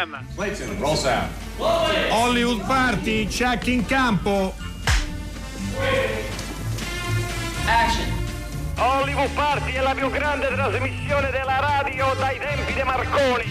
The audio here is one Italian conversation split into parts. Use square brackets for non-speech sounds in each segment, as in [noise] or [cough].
Sound. Hollywood Party, check in campo. Action. Hollywood Party è la più grande trasmissione della radio dai tempi di Marconi.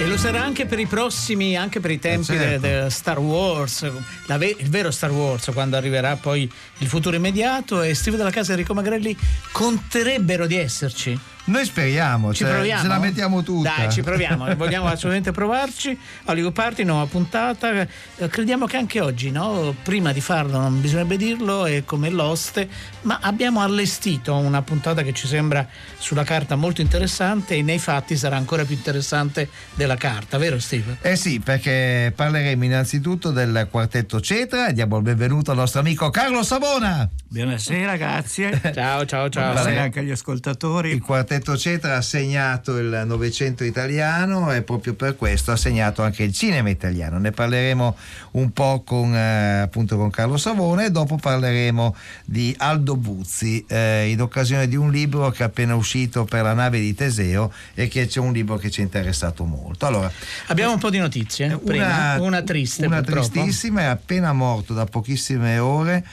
E lo sarà anche per i prossimi, anche per i tempi Eh, certo. di Star Wars, la ve- il vero Star Wars, quando arriverà poi il futuro immediato e Steve della casa e Enrico Magrelli conterebbero di esserci. Noi speriamo, Ci cioè, proviamo? ce la mettiamo tutta. Dai, ci proviamo, vogliamo assolutamente provarci. Hollywood Party, nuova puntata. Eh, Crediamo che anche oggi, no? prima di farlo, non bisognerebbe dirlo, è come l'oste, ma abbiamo allestito una puntata che ci sembra sulla carta molto interessante e nei fatti sarà ancora più interessante della carta, vero Steve? Eh sì, perché parleremo innanzitutto del quartetto Cetra e diamo il benvenuto al nostro amico Carlo Savona. Buonasera, grazie. [laughs] Ciao, ciao, ciao. Buonasera anche agli ascoltatori. Il quartetto Cetra ha segnato il Novecento italiano e proprio per questo ha segnato anche il cinema italiano. Ne parleremo un po' con, eh, appunto con Carlo Savona e dopo parleremo di Aldo Buzzi eh, in occasione di un libro che è appena uscito per la nave di Teseo e che c'è un libro che ci è interessato molto. Allora, Abbiamo un po' di notizie. eh, Prima, una triste, una purtroppo. tristissima, è appena morto da pochissime ore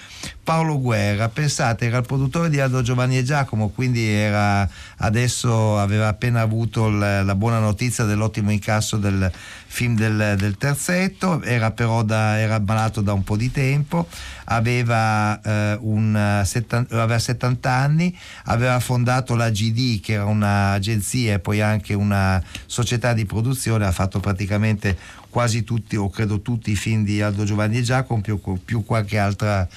Paolo Guerra. Pensate, era il produttore di Aldo Giovanni e Giacomo, quindi era adesso aveva appena avuto l- la buona notizia dell'ottimo incasso del film del, del terzetto, era però da, era malato da un po' di tempo, aveva, eh, un, settan- aveva 70 anni, aveva fondato la GD che era un'agenzia e poi anche una società di produzione, ha fatto praticamente quasi tutti o credo tutti i film di Aldo Giovanni e Giacomo più, più qualche altra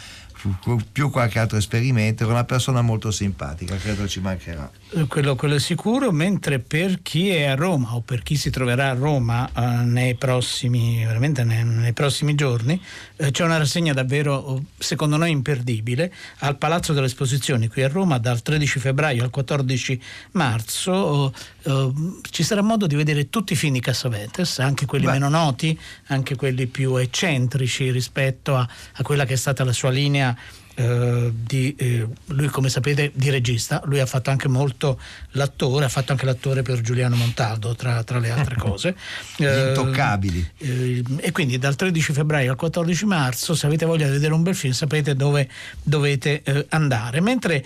più, qualche altro esperimento era una persona molto simpatica credo ci mancherà Eh, Quello, quello è sicuro, mentre per chi è a Roma o per chi si troverà a Roma eh, nei prossimi, veramente nei, nei prossimi giorni, eh, c'è una rassegna davvero, oh, secondo noi, imperdibile al Palazzo delle Esposizioni qui a Roma dal 13 febbraio al 14 marzo. eh, ci sarà modo di vedere tutti i film di Cassavetes, anche quelli Beh. meno noti, anche quelli più eccentrici rispetto a, a quella che è stata la sua linea eh, di, eh, lui come sapete di regista, lui ha fatto anche molto l'attore, ha fatto anche l'attore per Giuliano Montaldo tra, tra le altre [laughs] cose. Eh, intoccabili eh, e quindi dal 13 febbraio al 14 marzo, se avete voglia di vedere un bel film, sapete dove dovete eh, andare. Mentre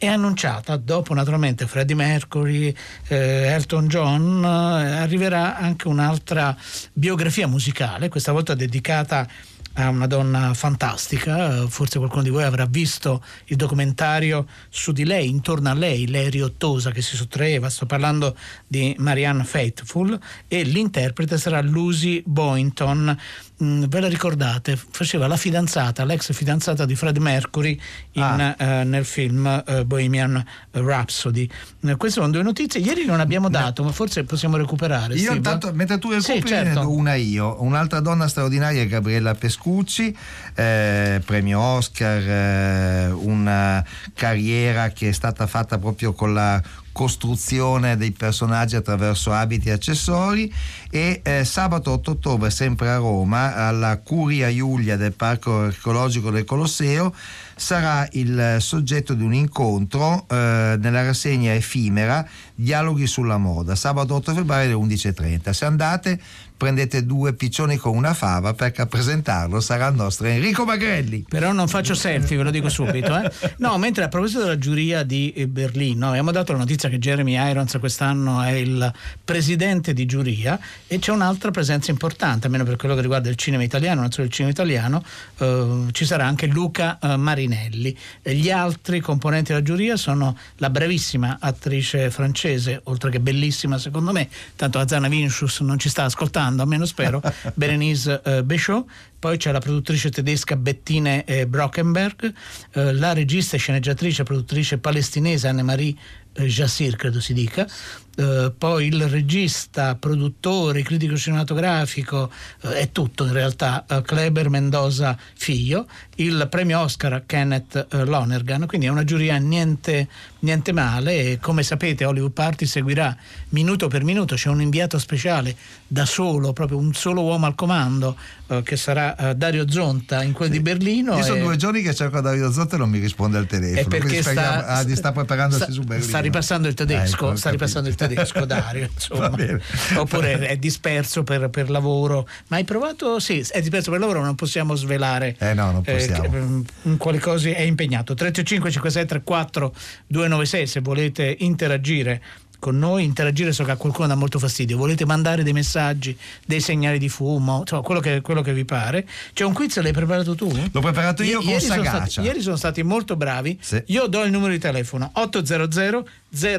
è annunciata, dopo naturalmente Freddie Mercury, eh, Elton John, eh, arriverà anche un'altra biografia musicale, questa volta dedicata a una donna fantastica, forse qualcuno di voi avrà visto il documentario su di lei, intorno a lei, lei riottosa che si sottraeva, sto parlando di Marianne Faithful e l'interprete sarà Lucy Boynton. Mm, ve la ricordate? Faceva la fidanzata, l'ex fidanzata di Fred Mercury in, Ah. eh, nel film eh, Bohemian Rhapsody. Eh, queste sono due notizie. Ieri non abbiamo dato, ma forse possiamo recuperare. io Steve? intanto mentre tu Sì, recuperi ne certo. do una io un'altra donna straordinaria è Gabriella Pescucci eh, premio Oscar eh, una carriera che è stata fatta proprio con la costruzione dei personaggi attraverso abiti e accessori e eh, sabato 8 ottobre sempre a Roma alla Curia Iulia del Parco Archeologico del Colosseo sarà il soggetto di un incontro eh, nella rassegna effimera Dialoghi sulla moda sabato 8 febbraio alle 11.30 se andate prendete due piccioni con una fava perché a presentarlo sarà il nostro Enrico Magrelli Però non faccio selfie, ve lo dico subito. eh. No, mentre a proposito della giuria di eh, Berlino, abbiamo dato la notizia che Jeremy Irons quest'anno è il presidente di giuria e c'è un'altra presenza importante, almeno per quello che riguarda il cinema italiano, non solo il cinema italiano, eh, ci sarà anche Luca eh, Marinelli. E gli altri componenti della giuria sono la bravissima attrice francese, oltre che bellissima secondo me, tanto la Zana Vincius non ci sta ascoltando, almeno spero, [laughs] Berenice eh, Béchot, poi c'è la produttrice tedesca Bettine eh, Brockenberg, eh, la regista e sceneggiatrice produttrice palestinese Annemarie eh, Jassir, credo si dica, eh, poi il regista, produttore, critico cinematografico, eh, è tutto in realtà, eh, Kleber Mendoza figlio, il premio Oscar Kenneth eh, Lonergan, quindi è una giuria niente, niente male e come sapete Hollywood Party seguirà minuto per minuto, c'è un inviato speciale da solo, proprio un solo uomo al comando eh, che sarà Dario Zonta in quel di Berlino. io sono e- due giorni che cerco Dario Zotta e non mi risponde al telefono perché speriamo- sta, ah, sta preparandosi sta- su Berlino sta ripassando il tedesco, Ecco, ho sta ripassando il capito. Di Scodario, insomma. [laughs] Oppure è disperso per, per, lavoro. Ma hai provato? Sì, è disperso per lavoro, non possiamo svelare. Eh no, non possiamo. Eh, in quali cose è impegnato. 335 56 34 296 se volete interagire con noi, interagire so che a qualcuno dà molto fastidio, volete mandare dei messaggi, dei segnali di fumo, insomma quello che, quello che vi pare. C'è un quiz, l'hai preparato tu? L'ho preparato io I- con ieri sagacia. Sono stati, ieri sono stati molto bravi. Sì. Io do il numero di telefono 800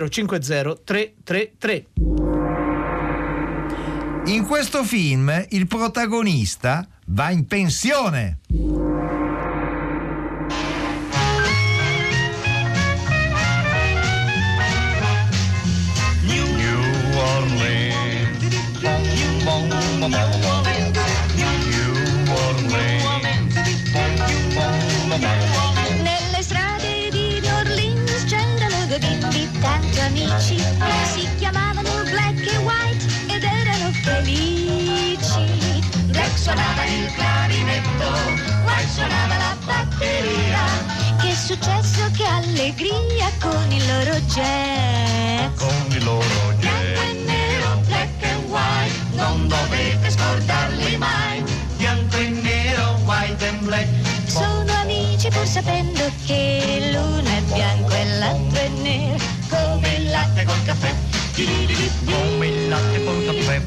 050 333. In questo film il protagonista va in pensione. Suonava la batteria. Che successo, che allegria con il loro jazz. Con il loro Bianco e nero, black and white, non dovete scordarli mai. bianco e nero, white and black. Sono amici pur sapendo che l'uno è bianco e l'altro è nero, come il latte col caffè. Come il latte col caffè.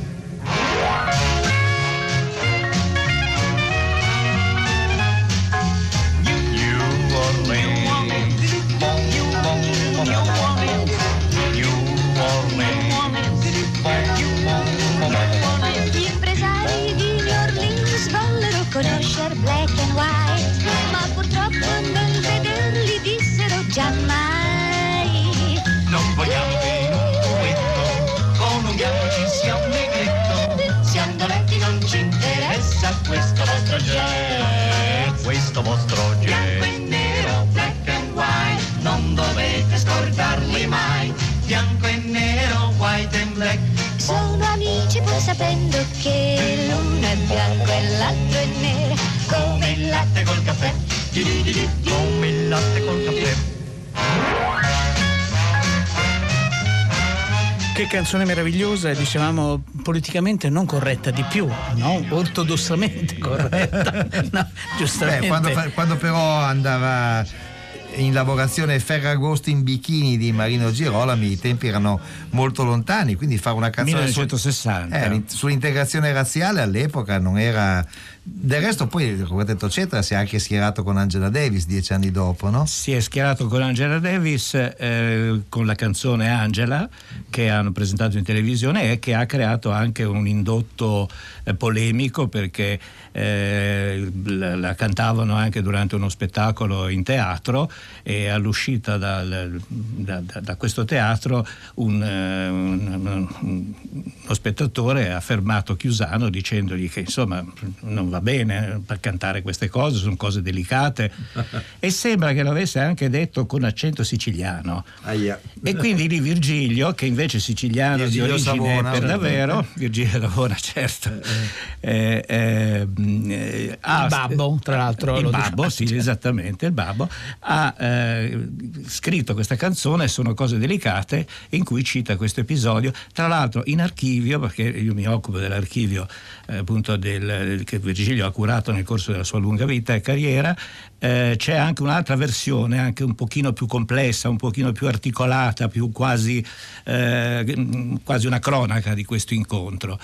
Vostro jazz. Questo vostro Bianco e jazz. nero, black and white, non dovete scordarli mai. Bianco e nero, white and black. Sono amici pur sapendo che l'uno è bianco e l'altro è nero, come il latte col caffè. Come il latte col caffè. Che canzone meravigliosa, dicevamo politicamente non corretta di più, no? Ortodossamente corretta. [laughs] No, giustamente. Beh, quando, quando però andava in lavorazione Ferragosto in bikini di Marino Girolami i tempi erano molto lontani quindi fare una canzone su- 1960. eh, sull'integrazione razziale all'epoca non era del resto poi il quartetto Cetra si è anche schierato con Angela Davis dieci anni dopo no? Si è schierato con Angela Davis eh, con la canzone Angela che hanno presentato in televisione e che ha creato anche un indotto eh, polemico perché eh, la, la cantavano anche durante uno spettacolo in teatro e all'uscita dal- da, da- da questo teatro un, eh, un- un- uno spettatore ha fermato Chiusano dicendogli che insomma non va bene per cantare queste cose, sono cose delicate e sembra che l'avesse anche detto con accento siciliano. E quindi lì Virgilio, che invece è siciliano Virgilio di origine Savona, per certo. davvero, Virgilio Savona certo, eh, eh, mm, eh, ha- Il babbo, tra l'altro, il lo babbo, diciamo. sì, [laughs] esattamente, il babbo, ha eh, scritto questa canzone, sono cose delicate, in cui cita questo episodio, tra l'altro in archivio, perché io mi occupo dell'archivio eh, appunto del, che Virgilio ha curato nel corso della sua lunga vita e carriera, eh, c'è anche un'altra versione, anche un pochino più complessa, un pochino più articolata, più quasi, eh, quasi una cronaca di questo incontro,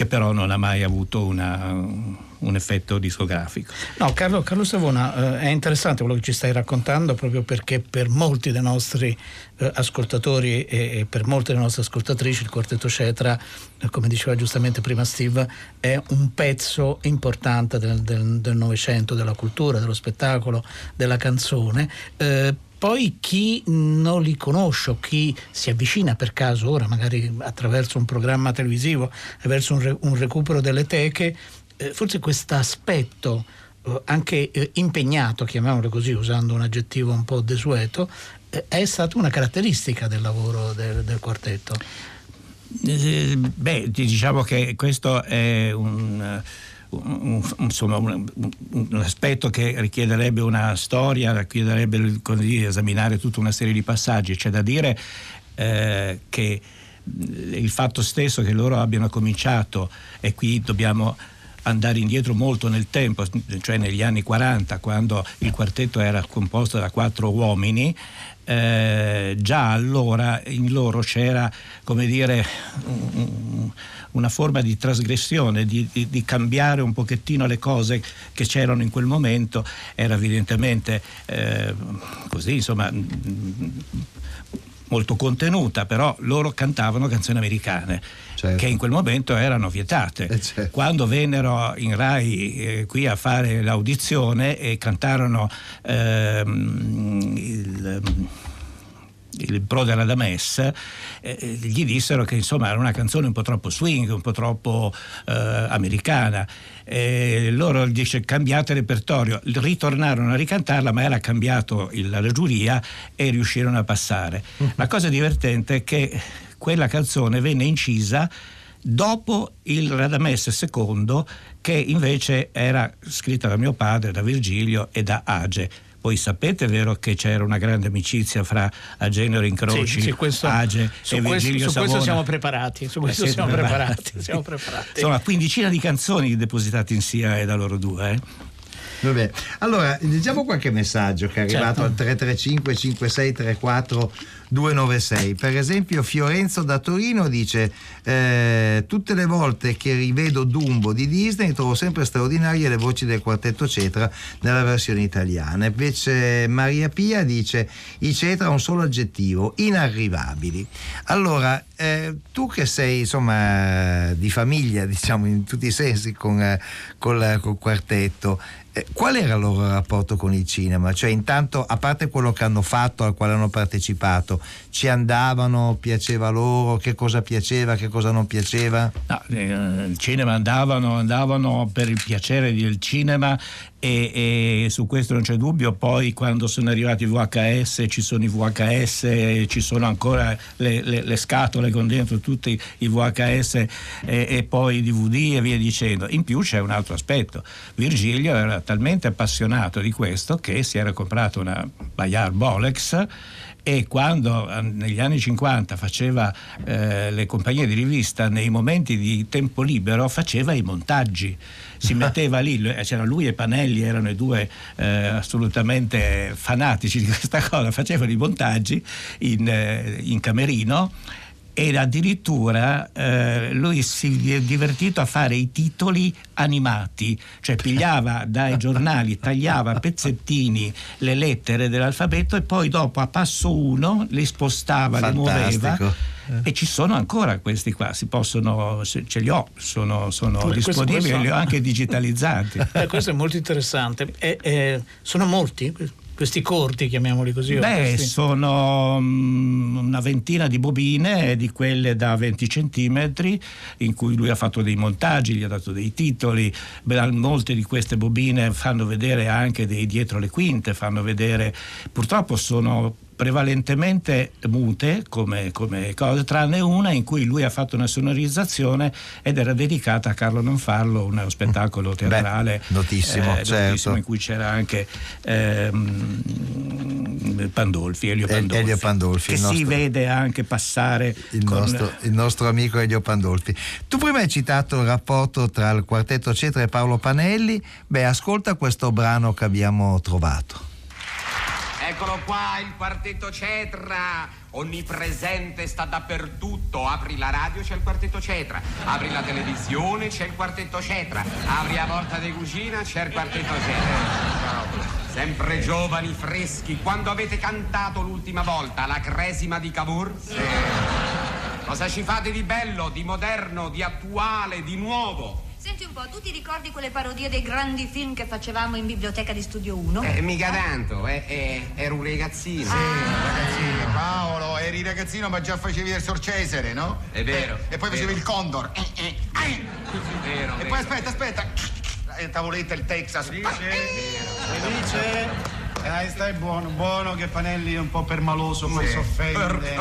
che però non ha mai avuto una- un effetto discografico. No, Carlo, Carlo Savona, eh, è interessante quello che ci stai raccontando proprio perché per molti dei nostri eh, ascoltatori e, e per molte delle nostre ascoltatrici il quartetto Cetra, eh, come diceva giustamente prima Steve, è un pezzo importante del- del del Novecento, della cultura, dello spettacolo, della canzone. Poi chi non li conosce o chi si avvicina per caso ora, magari attraverso un programma televisivo, attraverso un, re- un recupero delle teche, eh, forse questo aspetto eh, anche eh, impegnato, chiamiamolo così, usando un aggettivo un po' desueto, eh, è stata una caratteristica del lavoro del, del quartetto. Eh, Beh, diciamo che questo è un, un- insomma, un- un- aspetto che richiederebbe una storia, richiederebbe così, esaminare tutta una serie di passaggi. C'è da dire eh, che il fatto stesso che loro abbiano cominciato, e qui dobbiamo andare indietro molto nel tempo, cioè negli anni 40, quando il quartetto era composto da quattro uomini, eh, già allora in loro c'era, come dire, una forma di trasgressione, di, di, di, cambiare un pochettino le cose che c'erano in quel momento, era evidentemente eh, così, insomma molto contenuta, però loro cantavano canzoni americane certo. che in quel momento erano vietate. Eh certo. Quando vennero in Rai eh, qui a fare l'audizione e cantarono ehm, il il pro della Dames, eh, eh, gli dissero che insomma era una canzone un po' troppo swing, un po' troppo eh, americana. E loro dice cambiate repertorio, ritornarono a ricantarla ma era cambiato il, la giuria e riuscirono a passare. Uh-huh. La cosa divertente è che quella canzone venne incisa dopo il Radames II che invece era scritta da mio padre, da Virgilio e da Age voi sapete, vero, che c'era una grande amicizia fra Agenero Incroci, sì, questo, Age e Virgilio Su Savona. questo siamo preparati. Su questo siamo preparati. siamo preparati. Insomma, quindicina di canzoni depositate in SIA da loro due. Eh? Vabbè. Allora, leggiamo qualche messaggio che è arrivato certo. al 335 5634 296. Per esempio Fiorenzo da Torino dice eh, tutte le volte che rivedo Dumbo di Disney trovo sempre straordinarie le voci del quartetto Cetra nella versione italiana. Invece Maria Pia dice i Cetra un solo aggettivo, inarrivabili. Allora, eh, tu che sei insomma di famiglia, diciamo in tutti i sensi con, eh, col, col quartetto, eh, qual era il loro rapporto con il cinema? Cioè, intanto, a parte quello che hanno fatto, al quale hanno partecipato, ci andavano, piaceva loro, che cosa piaceva, che cosa non piaceva? No, eh, il cinema andavano, andavano per il piacere del cinema e, e, su questo non c'è dubbio. Poi quando sono arrivati i VHS, ci sono i VHS, ci sono ancora le, le, le scatole con dentro tutti i VHS e, e, poi i DVD e via dicendo. In più c'è un altro aspetto. Virgilio era talmente appassionato di questo che si era comprato una Bayard Bolex e quando eh, negli anni 50 faceva eh, le compagnie di rivista nei momenti di tempo libero faceva i montaggi. Si [laughs] metteva lì, eh, c'era lui e Panelli, erano i due eh, assolutamente fanatici di questa cosa, facevano i montaggi in, eh, in camerino e addirittura eh, lui si è divertito a fare i titoli animati, cioè pigliava dai giornali, tagliava pezzettini le lettere dell'alfabeto e poi dopo a passo uno li spostava, Fantastico. le muoveva. E ci sono ancora questi qua, si possono, ce li ho, sono, sono disponibili, questo, li ho anche digitalizzati. Eh, questo è molto interessante. E, e, sono molti questi corti, chiamiamoli così? Beh, sono um, una ventina di bobine, di quelle da 20 centimetri, in cui lui ha fatto dei montaggi, gli ha dato dei titoli. Molte di queste bobine fanno vedere anche dei dietro le quinte, fanno vedere, purtroppo sono prevalentemente mute come, come, cose, tranne una in cui lui ha fatto una sonorizzazione ed era dedicata a Carlo Non Farlo, uno spettacolo teatrale Beh, notissimo, eh, certo. notissimo, in cui c'era anche ehm, Pandolfi, Elio Pandolfi, Elio Pandolfi che nostro, si vede anche passare il, con... nostro, il nostro amico Elio Pandolfi. Tu prima hai citato il rapporto tra il quartetto Cetra e Paolo Panelli, beh ascolta questo brano che abbiamo trovato. Eccolo qua, il quartetto Cetra, onnipresente, sta dappertutto. Apri la radio, c'è il quartetto Cetra. Apri la televisione, c'è il quartetto Cetra. Apri la porta di cucina, c'è il quartetto Cetra. Sempre giovani, freschi. Quando avete cantato l'ultima volta la cresima di Cavour? Cosa ci fate di bello, di moderno, di attuale, di nuovo? Senti un po', tu ti ricordi quelle parodie dei grandi film che facevamo in biblioteca di Studio 1? Eh, mica tanto, eh, eh, ero un ragazzino. Sì, ah. ragazzino. Paolo, eri ragazzino ma già facevi il Sor Cesare, no? È vero. Eh, e poi facevi il Condor. Eh, eh, eh. Vero, e vero. poi aspetta, aspetta. La tavoletta, il Texas. Felice, Felice. Dai, stai buono, buono che Panelli è un po' permaloso, sì. poi si offende.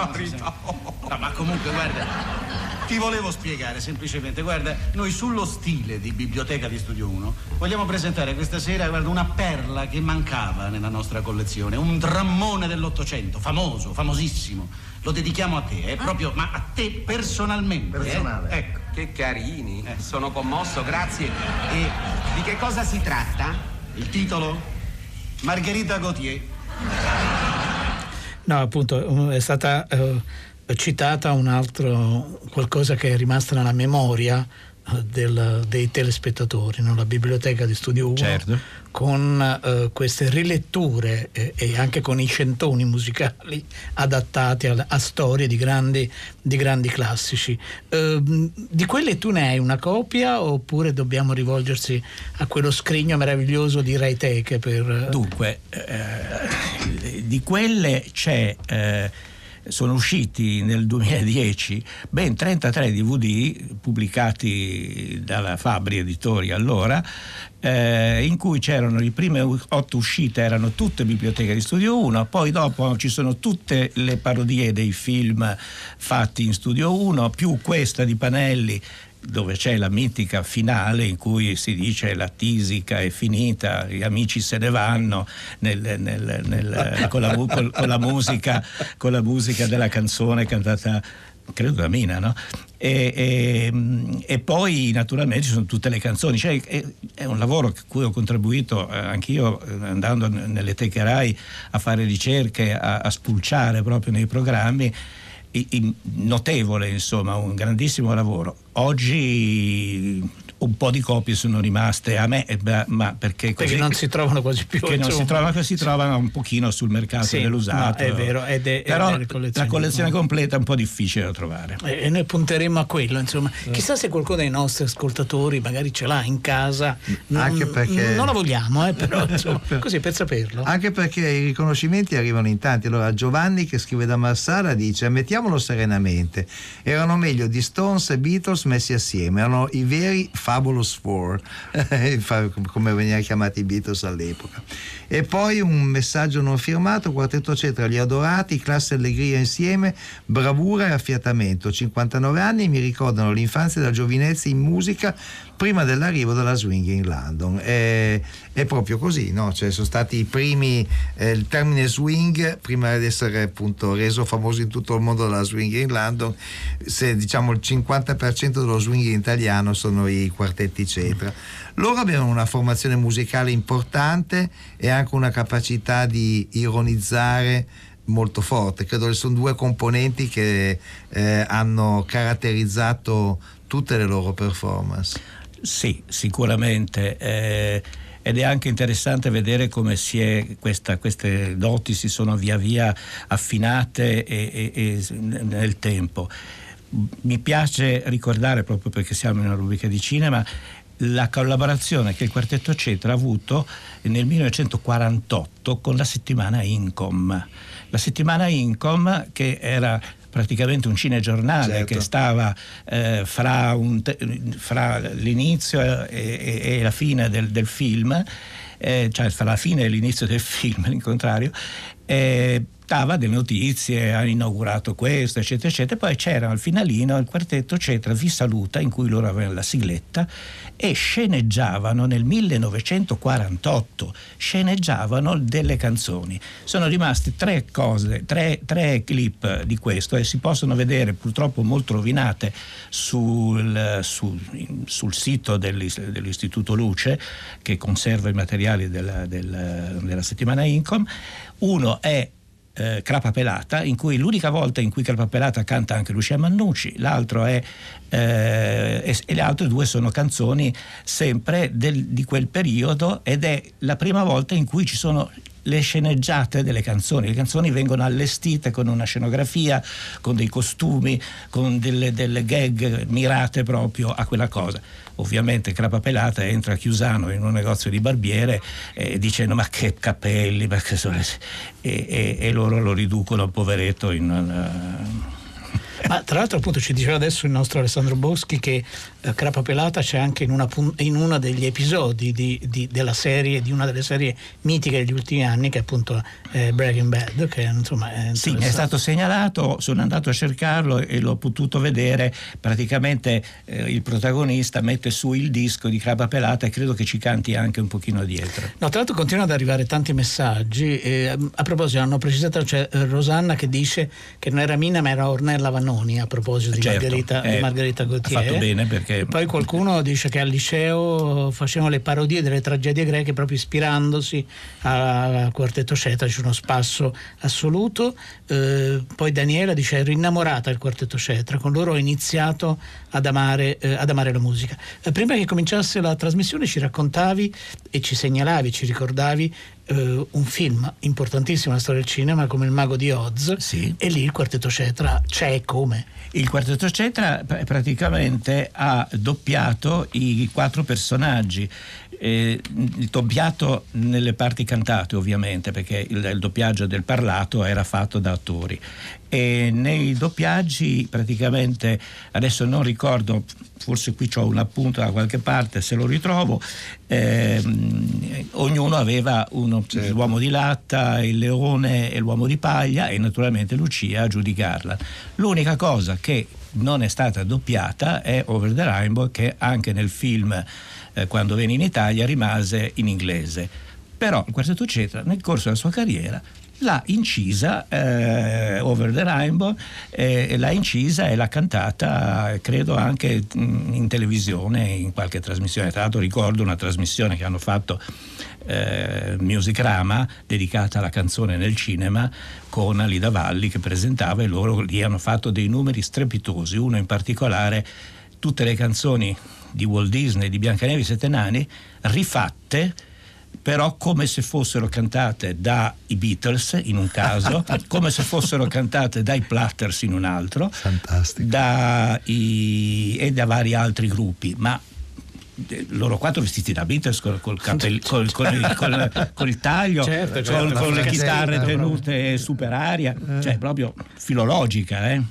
No, ma comunque, guarda, ti volevo spiegare semplicemente, guarda, noi sullo stile di Biblioteca di Studio 1 vogliamo presentare questa sera, guarda, una perla che mancava nella nostra collezione, un drammone dell'Ottocento, famoso, famosissimo. Lo dedichiamo a te, eh, proprio, ma a te personalmente. eh. Personale. Ecco. Che carini, sono commosso, grazie. E di che cosa si tratta? Il titolo? Margherita Gautier. No, appunto, è stata eh, citata un altro qualcosa che è rimasta nella memoria eh, del- dei telespettatori, no? la biblioteca di Studio 1 Certo. con eh, queste riletture eh, e anche con i centoni musicali adattati a, a storie di grandi, di grandi classici. Ehm, di quelle tu ne hai una copia oppure dobbiamo rivolgersi a quello scrigno meraviglioso di Rai Teche per... Dunque, eh, di quelle c'è. Sono usciti nel 2010 ben 33 DVD pubblicati dalla Fabri Editori allora, eh, in cui c'erano le prime otto uscite, erano tutte biblioteche di Studio 1, poi dopo ci sono tutte le parodie dei film fatti in Studio 1, più questa di Panelli dove c'è la mitica finale in cui si dice la tisica è finita, gli amici se ne vanno nel- nel- nel- con, la, con la musica, con la musica della canzone cantata credo da Mina, no? E, e- e poi naturalmente ci sono tutte le canzoni, cioè, è, è un lavoro a cui ho contribuito eh, anch'io eh, andando nelle teche Rai a fare ricerche, a, a spulciare proprio nei programmi notevole, insomma, un grandissimo lavoro. Oggi un po' di copie sono rimaste a me, eh, beh, ma perché Perché così- non si trovano quasi più. che non si trovano, si trovano un pochino sul mercato Sì, dell'usato. no, è vero, ed è- Però è le collezioni. la collezione completa è un po' difficile da trovare. E e noi punteremo a quello, insomma. Chissà se qualcuno dei nostri ascoltatori magari ce l'ha in casa. Non- Anche perché- Non la vogliamo, eh, però [laughs] insomma, così per saperlo. Anche perché i riconoscimenti arrivano in tanti. Allora, Giovanni che scrive da Marsala dice: Mettiamolo serenamente. Erano meglio di Stones e Beatles messi assieme, erano i veri Fabulous Four, [laughs] come venivano chiamati i Beatles all'epoca. E poi un messaggio non firmato: Quartetto Cetra, gli adorati, classe allegria insieme, bravura e affiatamento. 59 anni mi ricordano l'infanzia e la giovinezza in musica prima dell'arrivo della swing in London. È, è proprio così, no? Cioè, sono stati i primi, eh, il termine swing, prima di essere appunto reso famoso in tutto il mondo dalla swing in London, se diciamo il 50% dello swing in italiano sono i quartetti cetra. Loro avevano una formazione musicale importante e anche una capacità di ironizzare molto forte. Credo che sono due componenti che eh, hanno caratterizzato tutte le loro performance. Sì, sicuramente. eh, ed è anche interessante vedere come questa- queste doti si sono via via affinate e- e- e nel tempo. Mi piace ricordare, proprio perché siamo in una rubrica di cinema, la collaborazione che il Quartetto Cetra ha avuto nel 1948 con la settimana Incom. La settimana Incom che era praticamente un cinegiornale Certo. che stava eh, fra, un te- fra l'inizio e, e- e la fine del, del film, eh, cioè fra la fine e l'inizio del film, [laughs] l'incontrario, eh, dava delle notizie, ha inaugurato questo, eccetera, eccetera. Poi c'era al finalino il quartetto Cetra vi saluta, in cui loro avevano la sigletta e sceneggiavano nel 1948, sceneggiavano delle canzoni. Sono rimaste tre cose, tre, tre clip di questo e si possono vedere purtroppo molto rovinate sul, sul- sul sito dell'is- dell'Istituto Luce che conserva i materiali della, della- della settimana Incom. Uno è eh, Crapa Pelata, in cui l'unica volta in cui Crapa Pelata canta anche Lucia Mannucci, l'altro è, eh, e, e le altre due sono canzoni sempre del- di quel periodo ed è la prima volta in cui ci sono le sceneggiate delle canzoni, le canzoni vengono allestite con una scenografia, con dei costumi, con delle, delle gag mirate proprio a quella cosa. Ovviamente Crapa Pelata entra a Chiusano in un negozio di barbiere e dicendo ma che capelli, ma che sono-" e, e- e loro lo riducono poveretto in una- Ma tra l'altro appunto ci diceva adesso il nostro Alessandro Boschi che eh, Crapa Pelata c'è anche in, una, in uno degli episodi di, di, della serie, di una delle serie mitiche degli ultimi anni che è appunto eh, Breaking Bad. Che insomma è sì, mi è stato segnalato, sono andato a cercarlo e l'ho potuto vedere. Praticamente eh, il protagonista mette su il disco di Crapa Pelata e credo che ci canti anche un pochino dietro. No, tra l'altro continuano ad arrivare tanti messaggi. Eh, a proposito, hanno precisato, c'è cioè, Rosanna che dice che non era Mina ma era Ornella Vanoni a proposito di certo, Margherita, eh, di Margherita Gautier. Ha fatto bene perché... Poi qualcuno dice che al liceo facevano le parodie delle tragedie greche proprio ispirandosi al quartetto Cetra, c'è uno spasso assoluto. Eh, poi Daniela dice ero innamorata del quartetto Cetra, con loro ho iniziato ad amare, eh, ad amare la musica. Eh, prima che cominciasse la trasmissione ci raccontavi e ci segnalavi, ci ricordavi eh, un film importantissimo nella storia del cinema come Il Mago di Oz sì. e lì il quartetto Cetra c'è come? Il quartetto Cetra praticamente ha doppiato i quattro personaggi eh, doppiato nelle parti cantate ovviamente perché il, il, doppiaggio del parlato era fatto da attori e nei doppiaggi praticamente adesso non ricordo forse qui ho un appunto da qualche parte se lo ritrovo ehm, ognuno aveva uno, certo. l'uomo di latta il leone e l'uomo di paglia e naturalmente Lucia a giudicarla l'unica cosa che non è stata doppiata è Over the Rainbow che anche nel film eh, quando venne in Italia rimase in inglese. Però il quartetto Cetra nel corso della sua carriera l'ha incisa eh, Over the Rainbow, eh, l'ha incisa e l'ha cantata credo anche in televisione, in qualche trasmissione. Tra l'altro ricordo una trasmissione che hanno fatto eh, Music Rama dedicata alla canzone nel cinema con Alida Valli che presentava e loro lì hanno fatto dei numeri strepitosi, uno in particolare tutte le canzoni di Walt Disney, di Biancaneve e Sette Nani, rifatte però come se fossero cantate dai Beatles in un caso, [laughs] come se fossero cantate dai Platters in un altro, da i, e da vari altri gruppi, ma eh, loro quattro vestiti da Beatles col, col, capelli, [laughs] col, col, col il taglio, certo, certo, con le chitarre tenute super aria, cioè proprio filologica. Eh?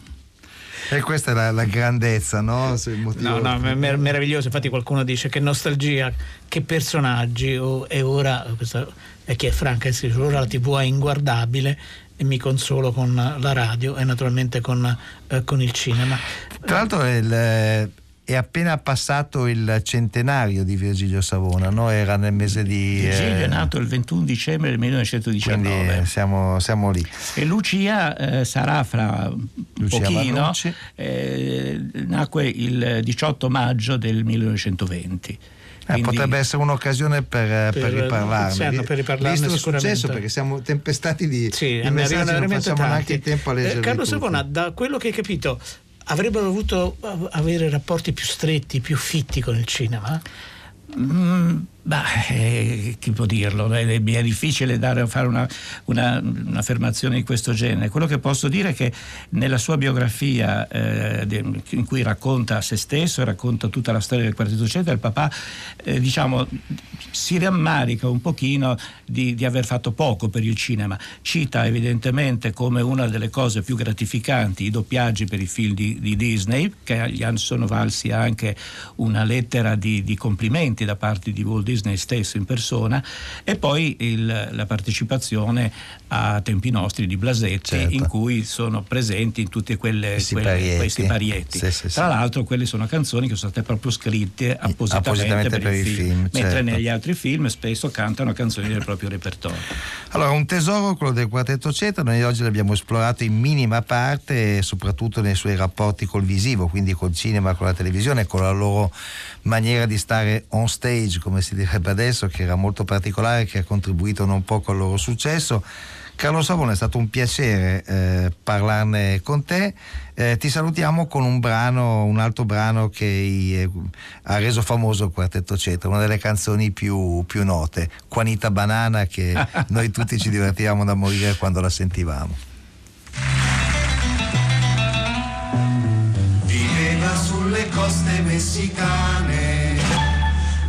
E questa è la, la grandezza, no? No, no, mer- meraviglioso. Infatti qualcuno dice che nostalgia, che personaggi, oh, e ora, questa è chi è Franca, ora la tv è inguardabile e mi consolo con la radio e naturalmente con, eh, con il cinema. Tra l'altro il è appena passato il centenario di Virgilio Savona, no? era nel mese di... Virgilio eh, è nato il 21 dicembre del 1919. Quindi siamo, siamo lì. E Lucia eh, sarà fra Lucia pochino, eh, nacque il 18 maggio del 1920. Eh, Quindi, potrebbe essere un'occasione per, per, per riparlarne. per riparlarne Visto il successo perché siamo tempestati di, sì, di messaggi, non facciamo tanti. neanche il tempo a leggere. Eh, Carlo Savona, da quello che hai capito, avrebbero dovuto avere rapporti più stretti, più fitti con il cinema? Mm, Beh, eh, chi può dirlo? È, è difficile dare, fare una, una, un'affermazione di questo genere. Quello che posso dire è che nella sua biografia, eh, in cui racconta se stesso e racconta tutta la storia del Quartetto Centro, il papà eh, diciamo, si rammarica un pochino di, di, aver fatto poco per il cinema. Cita evidentemente come una delle cose più gratificanti i doppiaggi per i film di, di Disney, che gli sono valsi anche una lettera di, di complimenti da parte di Walt Disney Disney stesso in persona e poi il, la partecipazione a tempi nostri di Blasetti certo. in cui sono presenti in tutti questi parietti, questi parietti. Sì, sì, tra l'altro quelle sono canzoni che sono state proprio scritte appositamente, appositamente per, per, il film, film mentre certo. negli altri film spesso cantano canzoni del proprio repertorio. Allora un tesoro quello del quartetto Cetra, noi oggi l'abbiamo esplorato in minima parte soprattutto nei suoi rapporti col visivo, quindi col cinema, con la televisione, con la loro maniera di stare on stage, come si direbbe adesso, che era molto particolare, che ha contribuito non poco al loro successo. Carlo Savone è stato un piacere eh, parlarne con te. Eh, ti salutiamo con un brano, un altro brano che eh, ha reso famoso il Quartetto Cetra, una delle canzoni più, più note, Quanita Banana, che [laughs] noi tutti ci divertivamo da morire quando la sentivamo. Viveva sulle coste messicane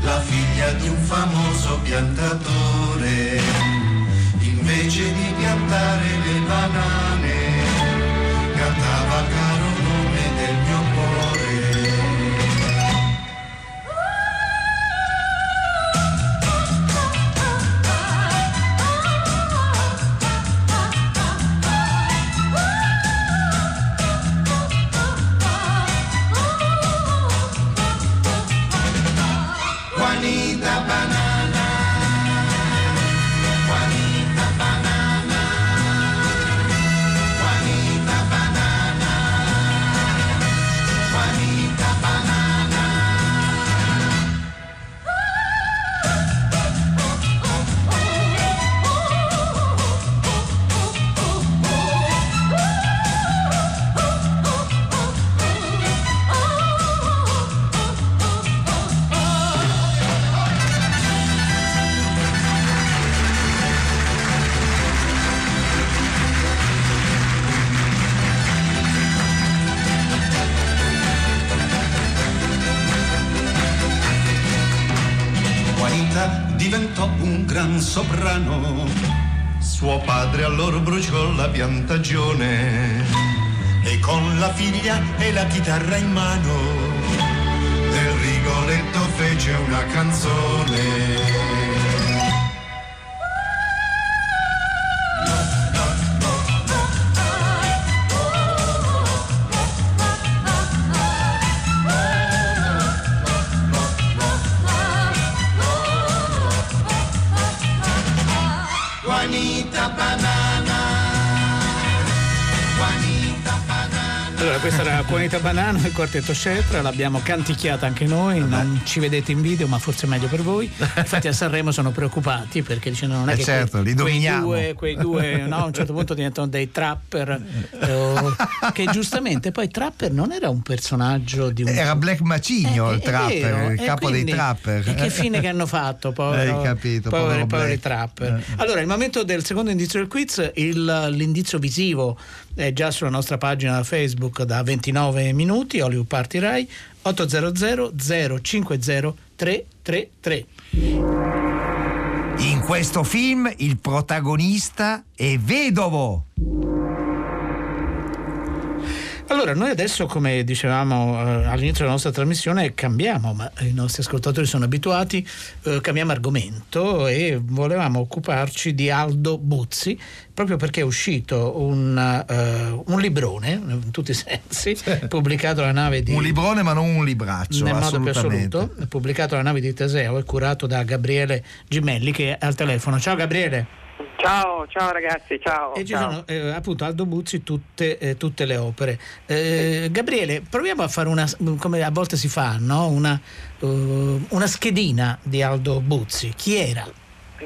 la figlia di un famoso piantatore. Invece di piantare le banane, cantava caro soprano. Suo padre allora bruciò la piantagione e con la figlia e la chitarra in mano del Rigoletto fece una canzone. Juanita Banano e Quartetto Scetra, l'abbiamo canticchiata anche noi, non ci vedete in video, ma forse è meglio per voi. [laughs] Infatti a Sanremo sono preoccupati perché dicono non è Eh che certo, li quei dominiamo. due, quei due no, a un certo punto diventano dei trapper, eh, [laughs] che giustamente poi trapper non era un personaggio di un Era Black Macigno Eh, il trapper, il e capo quindi- dei trapper. E che fine che hanno fatto, [laughs] povero, Hai capito, poveri, povero poveri Black. trapper. Allora, il momento del secondo indizio del quiz, il- l'indizio visivo è già sulla nostra pagina Facebook da 29 minuti, Hollywood Party Rai, 800 050 333. In questo film il protagonista è vedovo. Allora, noi adesso, come dicevamo eh, all'inizio della nostra trasmissione, cambiamo, ma i nostri ascoltatori sono abituati, eh, cambiamo argomento e volevamo occuparci di Aldo Buzzi, proprio perché è uscito un, eh, un librone, in tutti i sensi, pubblicato alla nave di... Un librone ma non un libraccio, nel modo più assoluto, pubblicato alla nave di Teseo e curato da Gabriele Gimelli che è al telefono. Ciao Gabriele! Ciao, ciao ragazzi, ciao. E ci ciao. sono eh, appunto Aldo Buzzi tutte, eh, tutte le opere. Eh, Gabriele, proviamo a fare una, come a volte si fa, no? una, eh, una schedina di Aldo Buzzi. Chi era?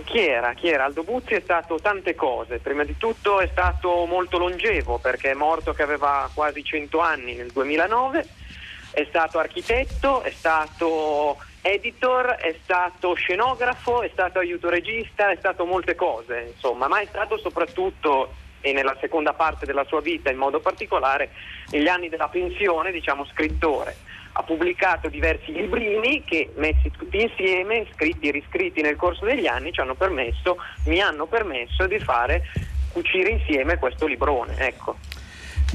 Chi era? Chi era? Aldo Buzzi è stato tante cose. Prima di tutto è stato molto longevo perché è morto che aveva quasi 100 anni nel 2009. È stato architetto, è stato editor, è stato scenografo, è stato aiuto regista, è stato molte cose, insomma, ma è stato soprattutto e nella seconda parte della sua vita in modo particolare negli anni della pensione, diciamo scrittore. Ha pubblicato diversi librini che messi tutti insieme, scritti e riscritti nel corso degli anni, ci hanno permesso, mi hanno permesso di fare cucire insieme questo librone, ecco.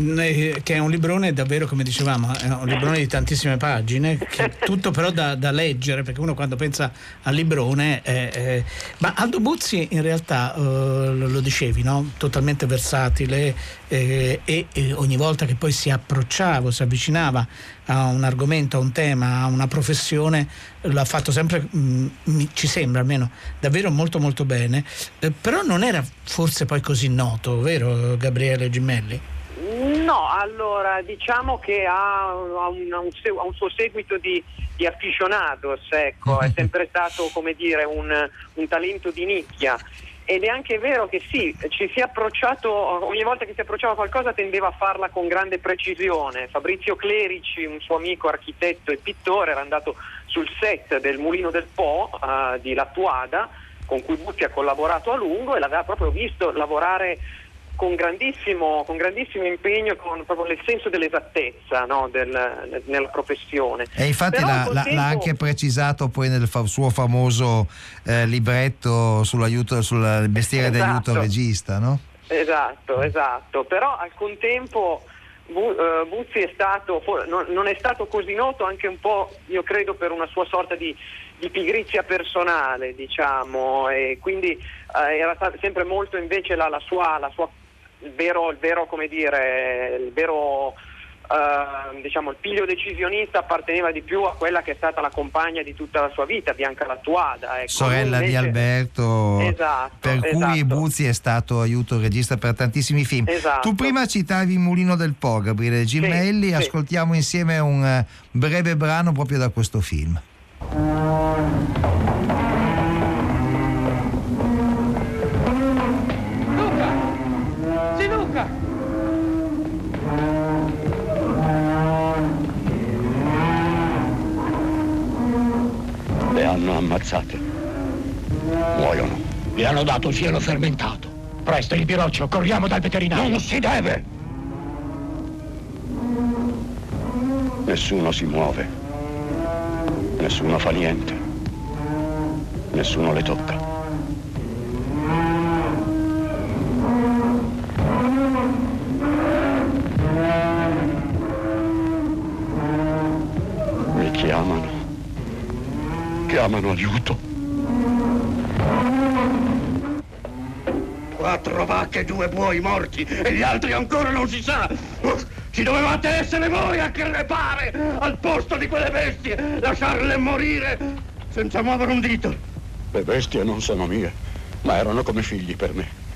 Eh, Che è un librone davvero, come dicevamo, è un librone di tantissime pagine, [laughs] tutto però da, da leggere, perché uno quando pensa al librone... eh, eh, ma Aldo Buzzi in realtà, eh, lo, dicevi, no? totalmente versatile eh, e, e ogni volta che poi si approcciava, si avvicinava a un argomento, a un tema, a una professione, l'ha fatto sempre, mm, mi- ci sembra almeno, davvero molto molto bene, Eh, però non era forse poi così noto, vero Gabriele Gimelli? No, allora diciamo che ha, ha un, ha un ha un suo seguito di, di aficionados, ecco, è [laughs] sempre stato come dire un, un talento di nicchia. Ed è anche vero che sì, ci si è approcciato, ogni volta che si approcciava a qualcosa tendeva a farla con grande precisione. Fabrizio Clerici, un suo amico architetto e pittore, era andato sul set del Mulino del Po eh, di Lattuada, con cui Butti ha collaborato a lungo e l'aveva proprio visto lavorare con grandissimo, con grandissimo impegno, con proprio il senso dell'esattezza no, del- nella professione. E infatti l'ha, tempo- l'ha anche precisato poi nel fa- suo famoso eh, libretto sull'aiuto, sul mestiere Esatto. regista, no? Esatto, esatto. Però al contempo eh, Buzzi è stato, non, è stato così noto anche un po', io credo, per una sua sorta di, di pigrizia personale, diciamo, e quindi eh, era sempre molto invece la, la sua, la sua il vero, il vero, come dire, il vero eh, diciamo il piglio decisionista apparteneva di più a quella che è stata la compagna di tutta la sua vita, Bianca Lattuada. Ecco. Sorella Lui di invece- Alberto, Esatto, per cui esatto. Buzzi è stato aiuto regista per tantissimi film. Esatto. Tu prima citavi Mulino del Po, Gabriele Gimelli, sì. ascoltiamo insieme un eh, breve brano proprio da questo film. Ammazzate. Muoiono. Le hanno dato cielo fermentato. Presto, il Piroccio, corriamo dal veterinario. Non si deve! Nessuno si muove. Nessuno fa niente. Nessuno le tocca. Mi chiamano. Chiamano aiuto. Quattro vacche e due buoi morti e gli altri ancora non si sa. Ci dovevate essere voi a crepare al posto di quelle bestie, lasciarle morire senza muovere un dito. Le bestie non sono mie, ma erano come figli per me.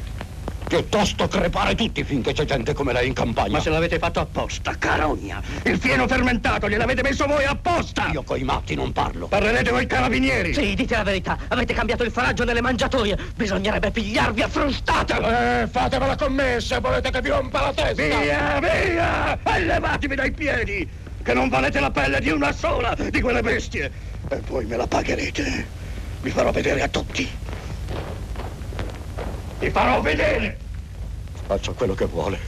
Piuttosto crepare tutti finché c'è gente come lei in campagna. Ma se l'avete fatto apposta, carogna. Il fieno fermentato gliel'avete messo voi apposta. Io coi matti non parlo. Parlerete voi carabinieri. Sì, dite la verità. Avete cambiato il foraggio nelle mangiatoie. Bisognerebbe pigliarvi a frustate. Eh, fatevela con me se volete che vi rompa la testa. Via, via! E levatevi dai piedi, che non valete la pelle di una sola di quelle bestie. E voi me la pagherete. Vi farò vedere a tutti. Vi farò vedere. Faccia quello che vuole.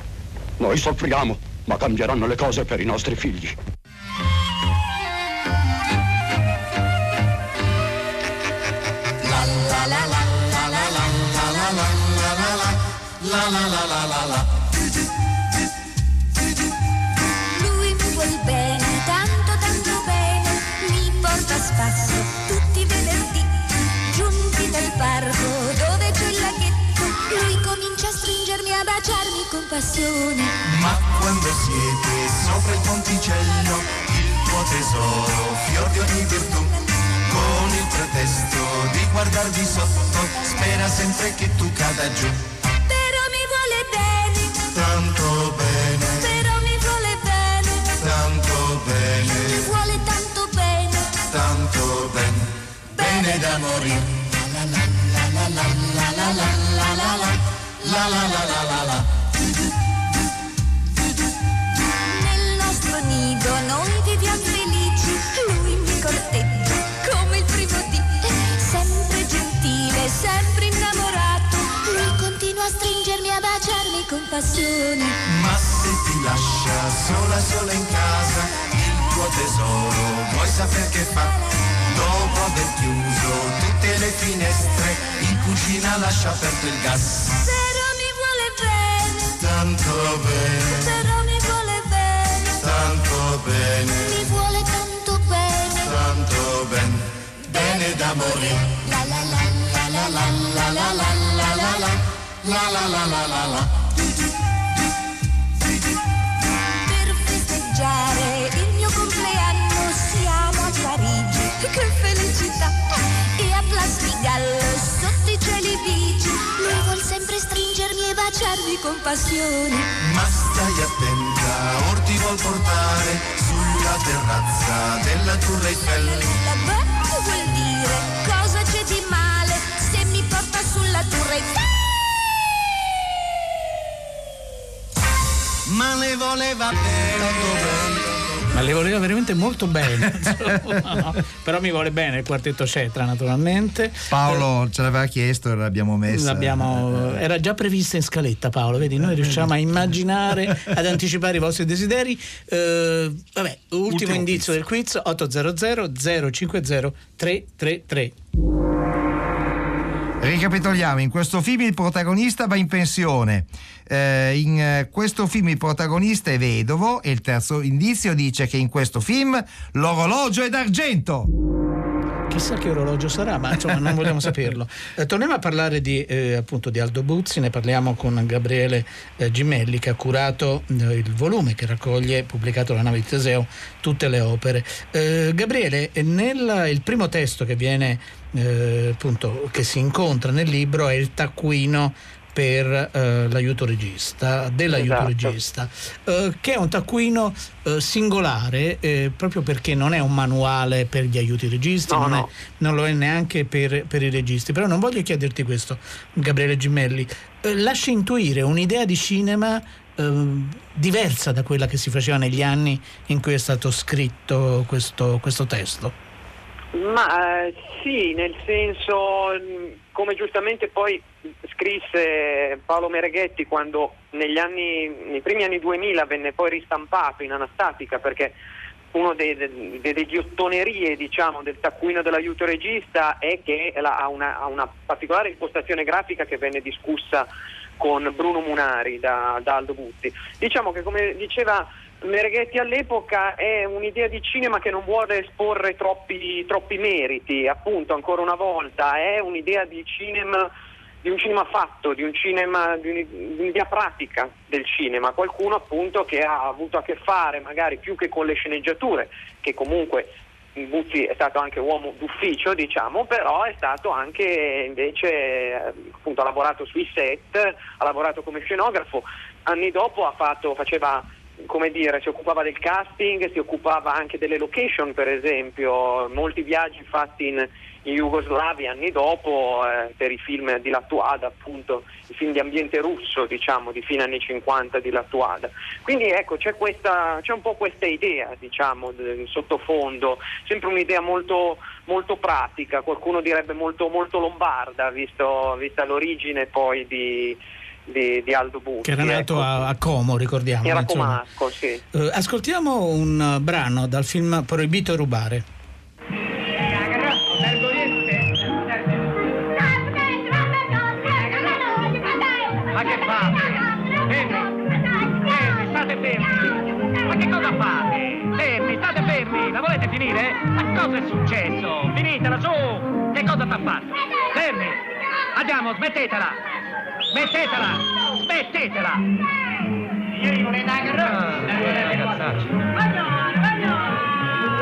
Noi soffriamo, ma cambieranno le cose per i nostri figli. Lui mi vuol bene, tanto tanto bene, mi porta a spasso passione. Ma quando siete sopra il ponticello, il tuo tesoro, fior di ogni virtù, con il pretesto di guardarvi sotto, spera sempre che tu cada giù. Però mi vuole bene, Tanto bene, però mi vuole bene, tanto mi bene, vuole tanto bene. tanto bene, bene da morire. La la la la la la la la la la la la la la la noi viviamo felici, lui mi corteggia come il primo dì, sempre gentile, sempre innamorato, lui continua a stringermi, a baciarmi con passione. Ma se ti lascia sola sola in casa, il tuo tesoro vuoi sapere che fa? Dopo aver chiuso tutte le finestre, in cucina lascia aperto il gas. Però mi vuole bene, Tanto bene, però bene, mi vuole tanto bene. tanto bene, bene da morire. La la la la la la la la la la la La la la la la la. Per festeggiare il mio compleanno siamo a Parigi, che felicità! E a Plastigallo, sotto i cieli bici, lui vuol sempre stringermi e baciarmi con passione. Ma stai attenta, or ti vuol portare sulla terrazza della Tour Eiffel. La beh, vuol dire cosa c'è di male se mi porta sulla Tour Eiffel? Ma le voleva bene. Ma le voleva veramente molto bene. [laughs] insomma, no? Però mi vuole bene il quartetto Cetra, naturalmente. Paolo ce l'aveva chiesto e l'abbiamo messa. L'abbiamo- era già prevista in scaletta Paolo, vedi, noi riusciamo a immaginare, ad anticipare i vostri desideri. Eh, vabbè, ultimo, Ultimo indizio del quiz 800 050 333. Ricapitoliamo, in questo film il protagonista va in pensione, Eh, in eh, questo film il protagonista è vedovo e il terzo indizio dice che in questo film l'orologio è d'argento. Chissà che orologio sarà, ma insomma non vogliamo [laughs] saperlo. Eh, torniamo a parlare di, eh, appunto di Aldo Buzzi, ne parliamo con Gabriele eh, Gimelli che ha curato eh, il volume che raccoglie, pubblicato la nave di Teseo, tutte le opere. Eh, Gabriele, nel, il primo testo che viene eh, appunto che si incontra nel libro è il taccuino per eh, l'aiuto regista, dell'aiuto Esatto. regista, eh, che è un taccuino eh, singolare eh, proprio perché non è un manuale per gli aiuti registi, No, non, no. È, non lo è neanche per, per i registi. Però non voglio chiederti questo, Gabriele Gimelli. Eh, lascia intuire un'idea di cinema diversa da quella che si faceva negli anni in cui è stato scritto questo, questo testo. Ma eh, sì, nel senso, mh, come giustamente poi scrisse Paolo Mereghetti quando negli anni, nei primi anni 2000 venne poi ristampato in anastatica perché dei, delle ghiottonerie diciamo, del taccuino dell'aiuto regista è che la- ha, una, ha una particolare impostazione grafica che venne discussa con Bruno Munari da, da Aldo Butti. Diciamo che come diceva Mereghetti all'epoca è un'idea di cinema che non vuole esporre troppi, troppi meriti, appunto ancora una volta. È un'idea di cinema di un cinema fatto, di un cinema, di, un- di un'idea pratica del cinema, qualcuno appunto che ha avuto a che fare magari più che con le sceneggiature, che comunque Buzzi è stato anche uomo d'ufficio, diciamo, però è stato anche invece appunto ha lavorato sui set, ha lavorato come scenografo, anni dopo fatto, faceva come dire, si occupava del casting, si occupava anche delle location per esempio, molti viaggi fatti in, in Jugoslavia anni dopo eh, per i film di Lattuada, appunto, i film di ambiente russo, diciamo, di fine anni 50 di Lattuada. Quindi ecco, c'è, questa, c'è un po' questa idea, diciamo, del sottofondo, sempre un'idea molto, molto pratica, qualcuno direbbe molto, molto lombarda, visto, vista l'origine poi di, di, di Aldo Bucci. Che era nato ecco. a, a Como, ricordiamo. Era insomma. comasco, sì. Eh, ascoltiamo un brano dal film Proibito rubare. Ma che fate? Fermi! Fermi, state fermi! Ma che cosa fate? Fermi, state fermi! La volete finire? Ma cosa è successo? Finitela, su! Che cosa t'ha fatto? Fermi! Andiamo, smettetela! Smettetela! Smettetela! Io non è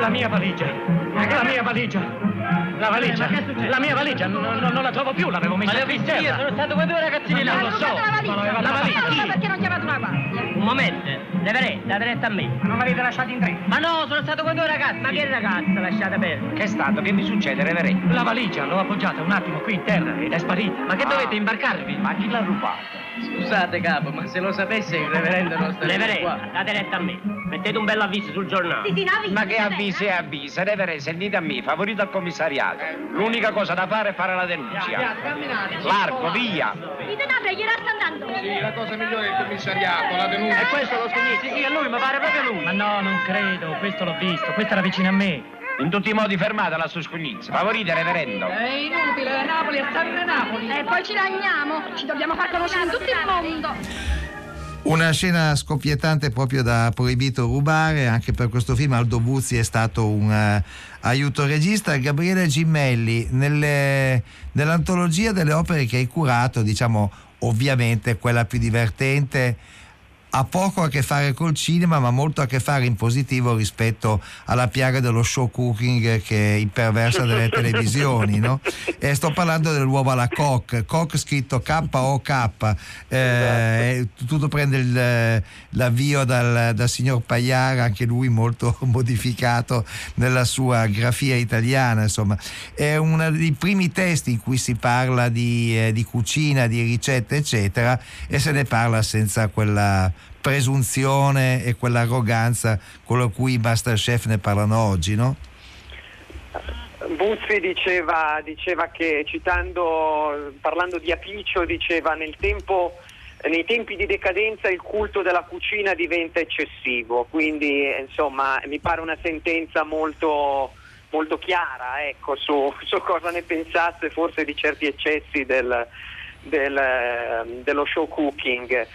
La mia valigia! La mia valigia! La valigia! La mia valigia! Non, non- non la trovo più, l'avevo messa qui in viste io, terra. sono stato con due ragazzini là. Non lo so! Ma l'aveva La valigia? perché non chiamate una guardia? Un momento, deve date retta a me. Ma non l'avete lasciato in tre? Ma no, sono stato con due ragazzi. Ma che ragazza lasciate perdere? Che è stato? Che mi succede, reverendo? La valigia l'ho appoggiata un attimo qui in terra ed è sparita. Ma che dovete imbarcarvi? Ma chi l'ha rubata? Scusate capo, ma se lo sapesse il reverendo non starebbe Reverendo, qua. Date retta a me. Mettete un bello avviso sul giornale. Ma che avvisi e avvisi? Reverendo, sentite a me, favorito al commissariato. L'unica cosa da fare è fare la denuncia. Largo, via! Il denaro gliela sta andando. Sì, la cosa migliore è il commissariato, la denuncia. E questo lo scognito? Sì, sì, è lui, mi pare proprio lui. Ma no, non credo, questo l'ho visto, questa era vicino a me. In tutti i modi fermatela su scognizzo. Favorite, reverendo. È inutile, Napoli è sempre Napoli. E poi ci lagniamo, ci dobbiamo far conoscere in tutto il mondo. Una scena scoppiettante proprio da proibito rubare, anche per questo film Aldo Buzzi è stato un eh, aiuto regista. Gabriele Gimmelli, nelle- nell'antologia delle opere che hai curato, diciamo ovviamente quella più divertente ha poco a che fare col cinema, ma molto a che fare in positivo rispetto alla piaga dello show cooking che imperversa delle [laughs] televisioni. No? E sto parlando dell'uovo alla coq, coq scritto K-O-K, eh, tutto prende il- l'avvio dal, dal signor Pagliara, anche lui molto [laughs] modificato nella sua grafia italiana. Insomma, è uno dei primi testi in cui si parla di, eh, di cucina, di ricette, eccetera, e se ne parla senza quella presunzione e quell'arroganza con cui i Masterchef ne parlano oggi, no? Buzzi diceva, diceva che, citando, parlando di Apiccio, diceva nel tempo, nei tempi di decadenza il culto della cucina diventa eccessivo, quindi insomma mi pare una sentenza molto, molto chiara ecco, su, su cosa ne pensasse forse di certi eccessi del, del, dello show cooking.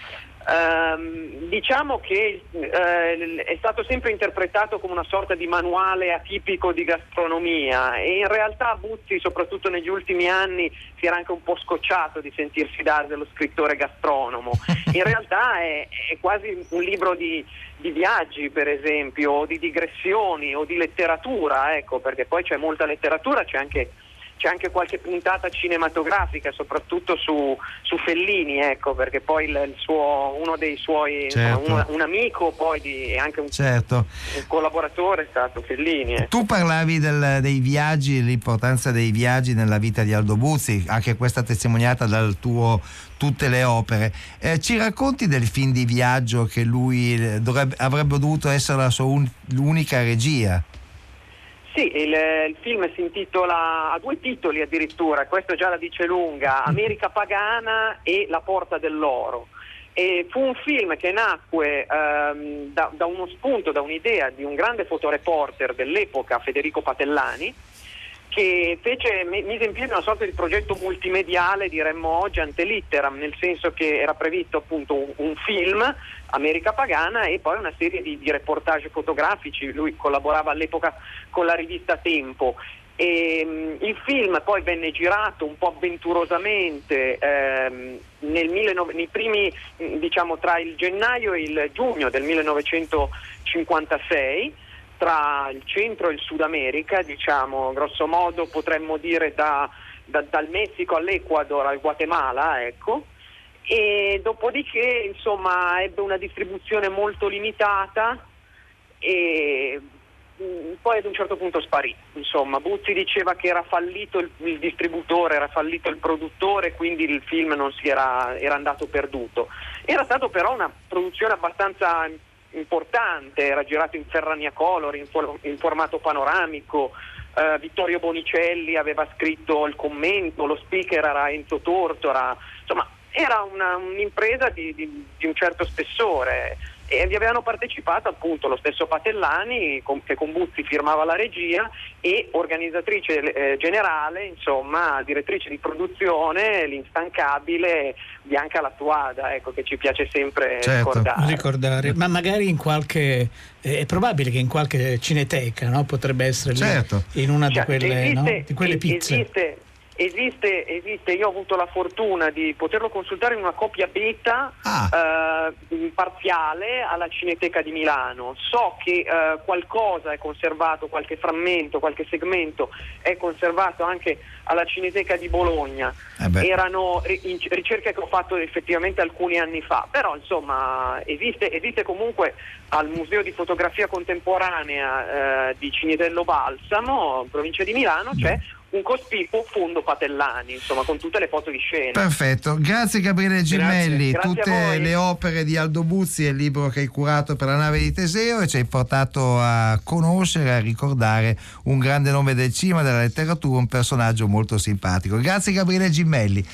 Ehm, diciamo che eh, è stato sempre interpretato come una sorta di manuale atipico di gastronomia e in realtà Buzzi, soprattutto negli ultimi anni, si era anche un po' scocciato di sentirsi dare dello scrittore gastronomo. [laughs] In realtà è, è quasi un libro di, di viaggi, per esempio, o di digressioni o di letteratura, ecco, perché poi c'è molta letteratura, c'è anche c'è anche qualche puntata cinematografica, soprattutto su, su Fellini, ecco, perché poi il, il suo, uno dei suoi, Certo. insomma, un, un amico poi di, e anche un, Certo. un collaboratore è stato Fellini. ecco. Tu parlavi del- dei viaggi, l'importanza dei viaggi nella vita di Aldo Buzzi, anche questa testimoniata dal tuo Tutte le opere. Eh, ci racconti del film di viaggio che lui eh, dovrebbe- avrebbe dovuto essere la sua un- l'unica regia? Sì, il, il film si intitola, ha due titoli addirittura, questo già la dice lunga, America Pagana e La Porta dell'Oro. E fu un film che nacque ehm, da, da uno spunto, da un'idea di un grande fotoreporter dell'epoca, Federico Patellani, che fece, mi- mise in piedi una sorta di progetto multimediale, diremmo oggi ante litteram, nel senso che era previsto appunto un, un film, America Pagana, e poi una serie di, di reportage fotografici. Lui collaborava all'epoca con la rivista Tempo. E, mh, il film poi venne girato un po' avventurosamente ehm, nel 19 nei primi, diciamo, tra il gennaio e il giugno del 1956 tra il centro e il Sud America, diciamo, grosso modo potremmo dire da- da- dal Messico all'Ecuador al Guatemala, ecco. E dopodiché, insomma, ebbe una distribuzione molto limitata e mh, poi ad un certo punto sparì. Insomma, Buzzi diceva che era fallito il, il distributore, era fallito il produttore, quindi il film era, era andato perduto. Era stato però una produzione abbastanza era girato in Ferrania Color, in, for- in formato panoramico. eh, Vittorio Bonicelli aveva scritto il commento, lo speaker era Enzo Tortora, insomma era una- un'impresa di, di- di un certo spessore e vi avevano partecipato appunto lo stesso Patellani con- che con Buzzi firmava la regia e organizzatrice eh, generale, insomma direttrice di produzione, l'instancabile Bianca Lattuada, ecco che ci piace sempre Certo. ricordare. ricordare. Ma magari in qualche eh, è probabile che in qualche cineteca no? potrebbe essere lì Certo. in una di Cioè, quelle, no? esiste- di quelle pizze. Esiste, esiste, esiste, io ho avuto la fortuna di poterlo consultare in una copia beta Ah. eh, parziale alla Cineteca di Milano. So che eh, qualcosa è conservato, qualche frammento, qualche segmento è conservato anche alla Cineteca di Bologna. Eh Erano ricerche che ho fatto effettivamente alcuni anni fa, però insomma esiste, esiste comunque al Museo di Fotografia Contemporanea eh, di Cinitello Balsamo, in provincia di Milano, c'è un cospicuo fondo Patellani, insomma, con tutte le foto di scena. Perfetto, grazie Gabriele Gemelli, Grazie tutte le opere di Aldo Buzzi e il libro che hai curato per la nave di Teseo e ci hai portato a conoscere, a ricordare un grande nome del cinema, della letteratura, un personaggio molto simpatico. Grazie Gabriele Gemelli.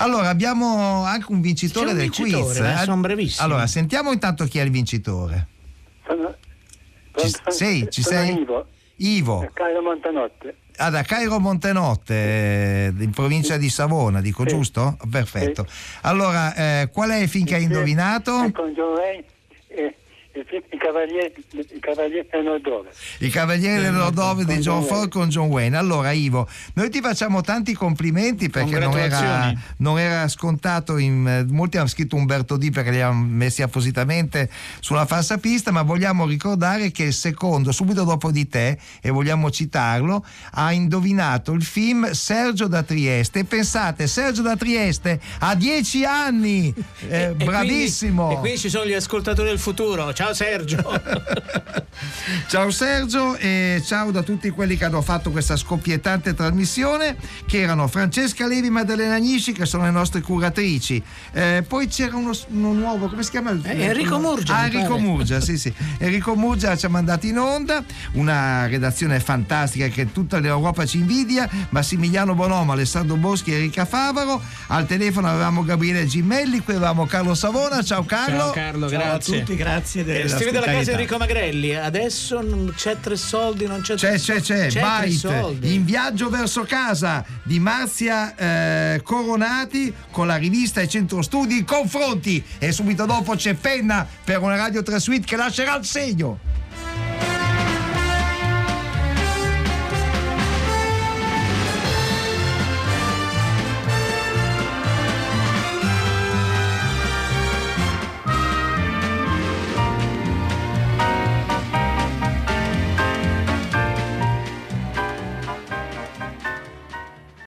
Allora, abbiamo anche un vincitore C'è un del vincitore, quiz. eh, sono brevissimo. Allora, sentiamo intanto chi è il vincitore. Ci, sei? Ci sono sei? Ivo. Ivo. Cairo Montanotte. Ah, da Cairo Montenotte, eh, in provincia di Savona, dico giusto? Perfetto. Allora, eh, qual è film che hai indovinato? Con John Wayne e il film I Cavalieri, i Cavalieri. I Cavalieri del Nordove di John Ford con John Wayne. Allora, Ivo, noi ti facciamo tanti complimenti perché non era, non era scontato. In, eh, molti hanno scritto Umberto D perché li hanno messi appositamente sulla falsa pista, ma vogliamo ricordare che il secondo, subito dopo di te, e vogliamo citarlo, ha indovinato il film Sergio da Trieste. E pensate, Sergio da Trieste ha dieci anni, Eh, E bravissimo. quindi- e quindi ci sono gli ascoltatori del futuro. Ciao Sergio. [laughs] Ciao Sergio e ciao da tutti quelli che hanno fatto questa scoppiettante trasmissione, che erano Francesca Levi e Maddalena Agnisci, che sono le nostre curatrici. Eh, poi c'era uno, uno nuovo, come si chiama? Eh, Enrico Murgia, Ah, Enrico. Murgia, sì, sì. [laughs] Enrico Murgia ci ha mandato in onda, una redazione fantastica che tutta l'Europa ci invidia, Massimiliano Bonomo, Alessandro Boschi e Enrica Favaro. Al telefono avevamo Gabriele Gimelli, qui avevamo Carlo Savona. Ciao Carlo. Ciao Carlo, Ciao a grazie. tutti, grazie Eh, Scrivete alla casa. Enrico Magrelli. Adesso c'è tre soldi, non c'è C'è, tre c'è, soldi. c'è, Byte, soldi. in viaggio verso casa di Marzia eh, Coronati con la rivista e centro studi Confronti e subito dopo c'è Penna per una Radio 3 Suite che lascerà il segno.